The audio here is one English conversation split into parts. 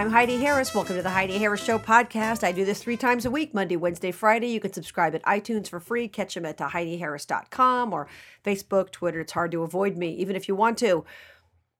I'm Heidi Harris. Welcome to the Heidi Harris Show podcast. I do this three times a week Monday, Wednesday, Friday. You can subscribe at iTunes for free. Catch them at HeidiHarris.com or Facebook, Twitter. It's hard to avoid me, even if you want to.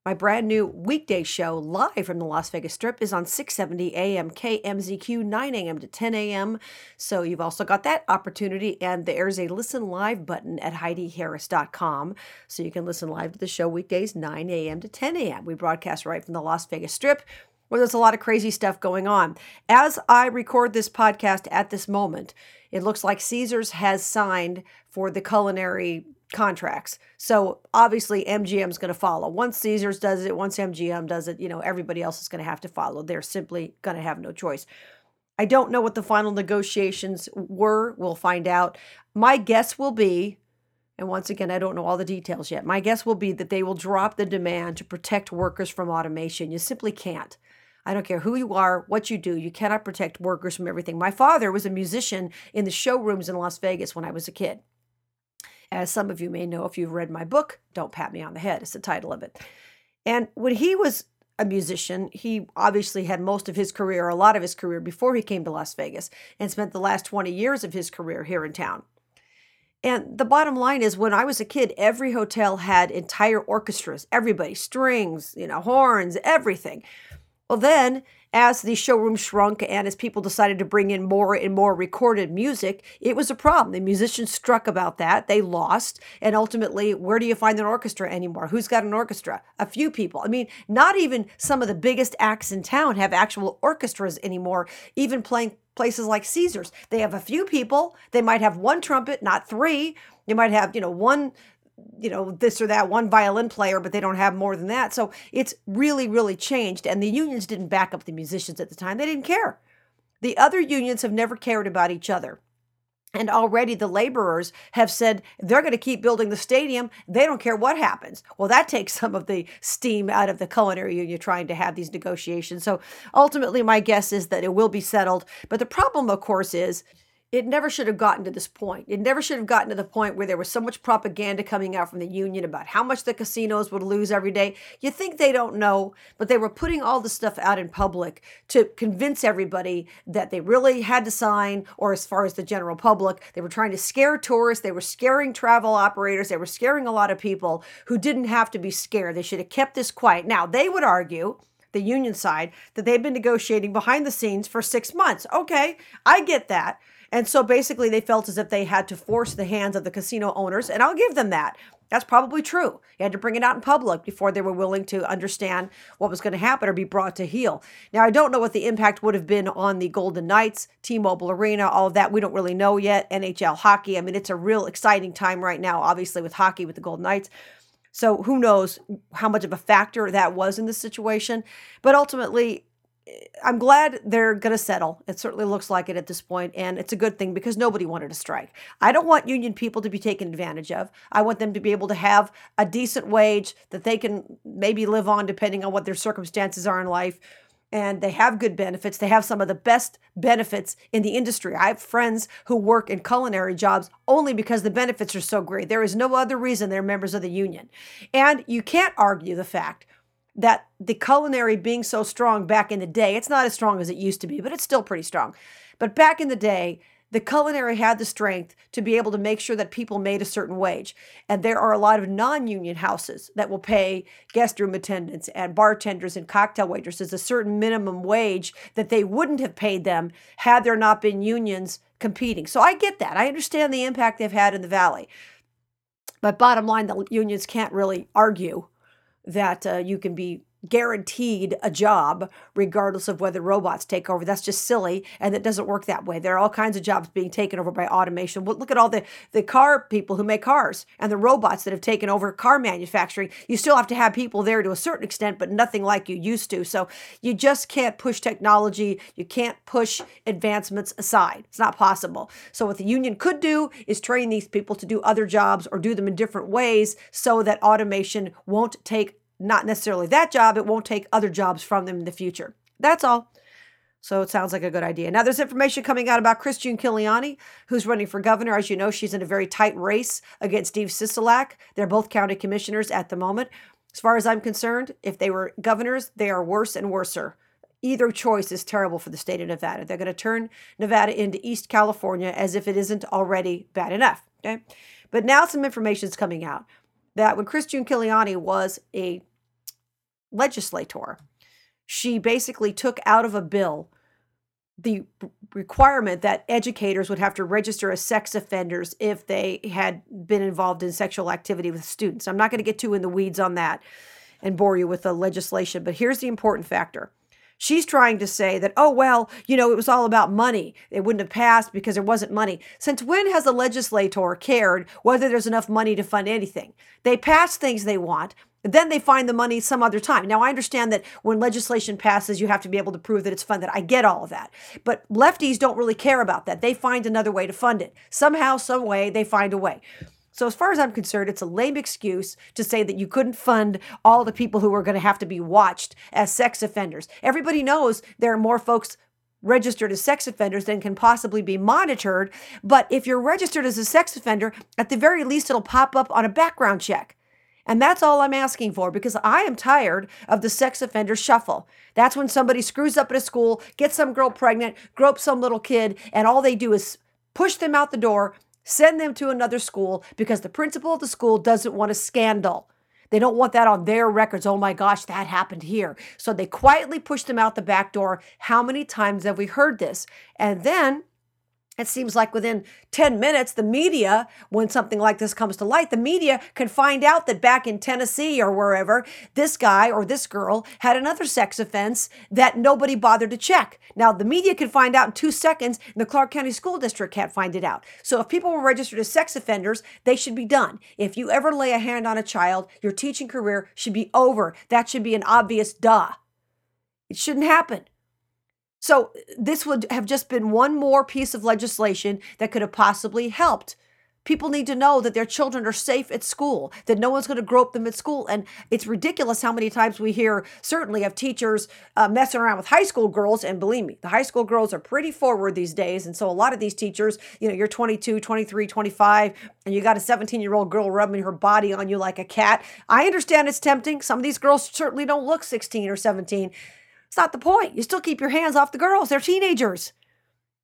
My brand new weekday show live from the Las Vegas Strip is on 670 AM KMZQ, 9 a.m. to 10 a.m. So you've also got that opportunity. And there's a listen live button at HeidiHarris.com. So you can listen live to the show weekdays, 9 a.m. to 10 a.m. We broadcast right from the Las Vegas Strip where there's a lot of crazy stuff going on. As I record this podcast at this moment, it looks like Caesars has signed for the culinary contracts. So obviously MGM is going to follow. Once Caesars does it, once MGM does it, you know, everybody else is going to have to follow. They're simply going to have no choice. I don't know what the final negotiations were. We'll find out. My guess will be, and once again, I don't know all the details yet. My guess will be that they will drop the demand to protect workers from automation. You simply can't. I don't care who you are, what you do, you cannot protect workers from everything. My father was a musician in the showrooms in Las Vegas when I was a kid. As some of you may know if you've read my book, Don't Pat Me on the Head, is the title of it. And when he was a musician, he obviously had most of his career, a lot of his career, before he came to Las Vegas and spent the last 20 years of his career here in town. And the bottom line is when I was a kid, every hotel had entire orchestras, everybody, strings, you know, horns, everything. Well, then as the showroom shrunk and as people decided to bring in more and more recorded music, it was a problem. The musicians struck about that. They lost. And ultimately, where do you find an orchestra anymore? Who's got an orchestra? A few people. I mean, not even some of the biggest acts in town have actual orchestras anymore, even playing places like Caesars. They have a few people. They might have one trumpet, not three. They might have, you know, one you know this or that one violin player but they don't have more than that so it's really really changed and the unions didn't back up the musicians at the time they didn't care the other unions have never cared about each other and already the laborers have said they're going to keep building the stadium. They don't care what happens. Well, that takes some of the steam out of the culinary union trying to have these negotiations. So ultimately, my guess is that it will be settled. But the problem, of course, is it never should have gotten to this point. It never should have gotten to the point where there was so much propaganda coming out from the union about how much the casinos would lose every day. You think they don't know, but they were putting all the stuff out in public to convince everybody that they really had to sign, or as far as the general public, they were trying to scare tourists, they were scaring travel operators, they were scaring a lot of people who didn't have to be scared. They should have kept this quiet. Now, they would argue the union side that they've been negotiating behind the scenes for six months. Okay, I get that. And so basically, they felt as if they had to force the hands of the casino owners, and I'll give them that. That's probably true. You had to bring it out in public before they were willing to understand what was going to happen or be brought to heel. Now, I don't know what the impact would have been on the Golden Knights, T Mobile Arena, all of that. We don't really know yet. NHL hockey. I mean, it's a real exciting time right now, obviously, with hockey with the Golden Knights. So who knows how much of a factor that was in the situation. But ultimately, I'm glad they're going to settle. It certainly looks like it at this point, and it's a good thing because nobody wanted a strike. I don't want union people to be taken advantage of. I want them to be able to have a decent wage that they can maybe live on depending on what their circumstances are in life. And they have good benefits. They have some of the best benefits in the industry. I have friends who work in culinary jobs only because the benefits are so great. There is no other reason they're members of the union. And you can't argue the fact that the culinary being so strong back in the day, it's not as strong as it used to be, but it's still pretty strong. But back in the day, the culinary had the strength to be able to make sure that people made a certain wage. And there are a lot of non union houses that will pay guest room attendants and bartenders and cocktail waitresses a certain minimum wage that they wouldn't have paid them had there not been unions competing. So I get that. I understand the impact they've had in the Valley. But bottom line, the unions can't really argue that uh, you can be guaranteed a job regardless of whether robots take over. That's just silly and it doesn't work that way. There are all kinds of jobs being taken over by automation. Look at all the the car people who make cars and the robots that have taken over car manufacturing. You still have to have people there to a certain extent but nothing like you used to. So you just can't push technology. You can't push advancements aside. It's not possible. So what the union could do is train these people to do other jobs or do them in different ways so that automation won't take not necessarily that job, it won't take other jobs from them in the future. That's all. So it sounds like a good idea. Now, there's information coming out about Christine Giunchigliani, who's running for governor. As you know, she's in a very tight race against Steve Sisolak. They're both county commissioners at the moment. As far as I'm concerned, if they were governors, they are worse and worser. Either choice is terrible for the state of Nevada. They're going to turn Nevada into East California as if it isn't already bad enough. Okay. But now some information is coming out that when Christine Giunchigliani was a legislator, she basically took out of a bill the requirement that educators would have to register as sex offenders if they had been involved in sexual activity with students. I'm not going to get too in the weeds on that and bore you with the legislation, but here's the important factor. She's trying to say that, oh, well, you know, it was all about money. It wouldn't have passed because there wasn't money. Since when has a legislator cared whether there's enough money to fund anything? They pass things they want. Then they find the money some other time. Now, I understand that when legislation passes, you have to be able to prove that it's funded. I get all of that. But lefties don't really care about that. They find another way to fund it. Somehow, some way, they find a way. So, as far as I'm concerned, it's a lame excuse to say that you couldn't fund all the people who are going to have to be watched as sex offenders. Everybody knows there are more folks registered as sex offenders than can possibly be monitored. But if you're registered as a sex offender, at the very least, it'll pop up on a background check. And that's all I'm asking for because I am tired of the sex offender shuffle. That's when somebody screws up at a school, gets some girl pregnant, gropes some little kid, and all they do is push them out the door Send them to another school because the principal of the school doesn't want a scandal. They don't want that on their records. Oh my gosh, that happened here. So they quietly push them out the back door. How many times have we heard this? And then it seems like within 10 minutes, the media, when something like this comes to light, the media can find out that back in Tennessee or wherever, this guy or this girl had another sex offense that nobody bothered to check. Now, the media can find out in two seconds, and the Clark County School District can't find it out. So, if people were registered as sex offenders, they should be done. If you ever lay a hand on a child, your teaching career should be over. That should be an obvious duh. It shouldn't happen. So this would have just been one more piece of legislation that could have possibly helped. People need to know that their children are safe at school, that no one's going to grope them at school. And it's ridiculous how many times we hear, certainly, of teachers uh, messing around with high school girls. And believe me, the high school girls are pretty forward these days. And so a lot of these teachers, you know, you're 22, 23, 25, and you got a 17 year old girl rubbing her body on you like a cat. I understand it's tempting. Some of these girls certainly don't look 16 or 17 it's not the point. You still keep your hands off the girls. They're teenagers.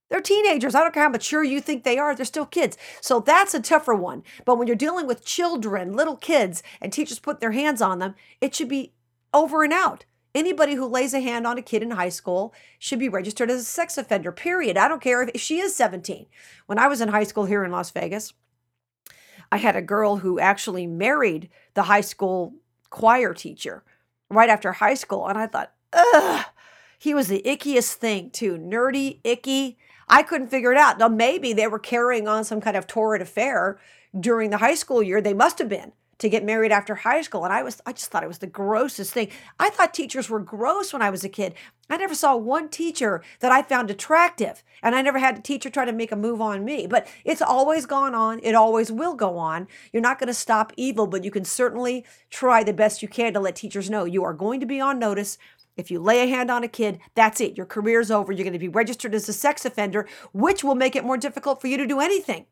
They're teenagers. I don't care how mature you think they are, they're still kids. So that's a tougher one. But when you're dealing with children, little kids, and teachers put their hands on them, it should be over and out. Anybody who lays a hand on a kid in high school should be registered as a sex offender, period. I don't care if she is 17. When I was in high school here in Las Vegas, I had a girl who actually married the high school choir teacher right after high school. And I thought, ugh, he was the ickiest thing too. Nerdy, icky. I couldn't figure it out. Now, maybe they were carrying on some kind of torrid affair during the high school year. They must have been to get married after high school. And I was, I just thought it was the grossest thing. I thought teachers were gross when I was a kid. I never saw one teacher that I found attractive. And I never had a teacher try to make a move on me. But it's always gone on. It always will go on. You're not going to stop evil, but you can certainly try the best you can to let teachers know you are going to be on notice if you lay a hand on a kid, that's it. Your career's over. You're going to be registered as a sex offender, which will make it more difficult for you to do anything.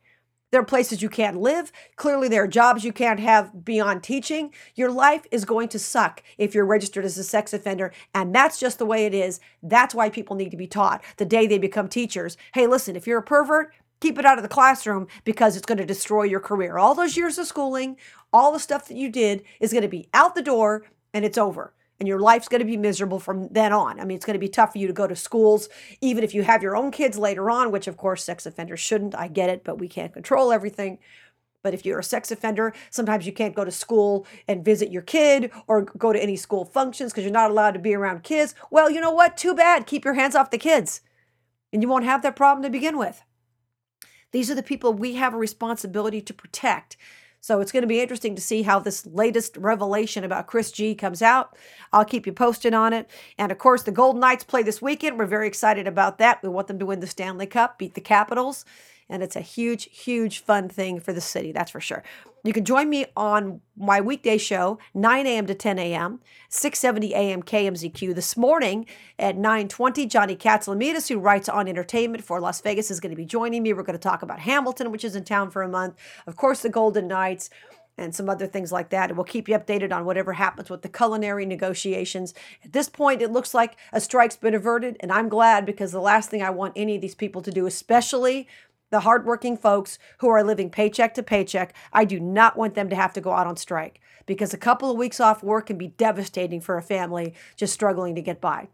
There are places you can't live. Clearly, there are jobs you can't have beyond teaching. Your life is going to suck if you're registered as a sex offender. And that's just the way it is. That's why people need to be taught the day they become teachers. Hey, listen, if you're a pervert, keep it out of the classroom because it's going to destroy your career. All those years of schooling, all the stuff that you did is going to be out the door and it's over and your life's going to be miserable from then on. I mean, it's going to be tough for you to go to schools, even if you have your own kids later on, which of course sex offenders shouldn't. I get it, but we can't control everything. But if you're a sex offender, sometimes you can't go to school and visit your kid or go to any school functions because you're not allowed to be around kids. Well, you know what? Too bad. Keep your hands off the kids. And you won't have that problem to begin with. These are the people we have a responsibility to protect. So it's going to be interesting to see how this latest revelation about Chris G comes out. I'll keep you posted on it. And of course, the Golden Knights play this weekend. We're very excited about that. We want them to win the Stanley Cup, beat the Capitals and it's a huge, huge fun thing for the city, that's for sure. You can join me on my weekday show, 9 a.m. to 10 a.m., 670 a.m. KMZQ. This morning at 9.20, Johnny Katsilometes, who writes on entertainment for Las Vegas, is going to be joining me. We're going to talk about Hamilton, which is in town for a month. Of course, the Golden Knights. and some other things like that. And we'll keep you updated on whatever happens with the culinary negotiations. At this point, it looks like a strike's been averted, and I'm glad because the last thing I want any of these people to do, especially the hardworking folks who are living paycheck to paycheck, I do not want them to have to go out on strike because a couple of weeks off work can be devastating for a family just struggling to get by.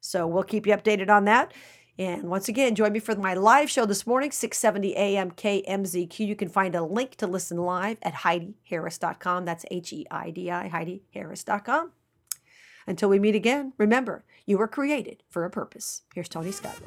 So we'll keep you updated on that. And once again, join me for my live show this morning, 670 AM KMZQ. You can find a link to listen live at HeidiHarris.com. That's H E I D I, HeidiHarris.com. Until we meet again, remember, you were created for a purpose. Here's Tony Scott.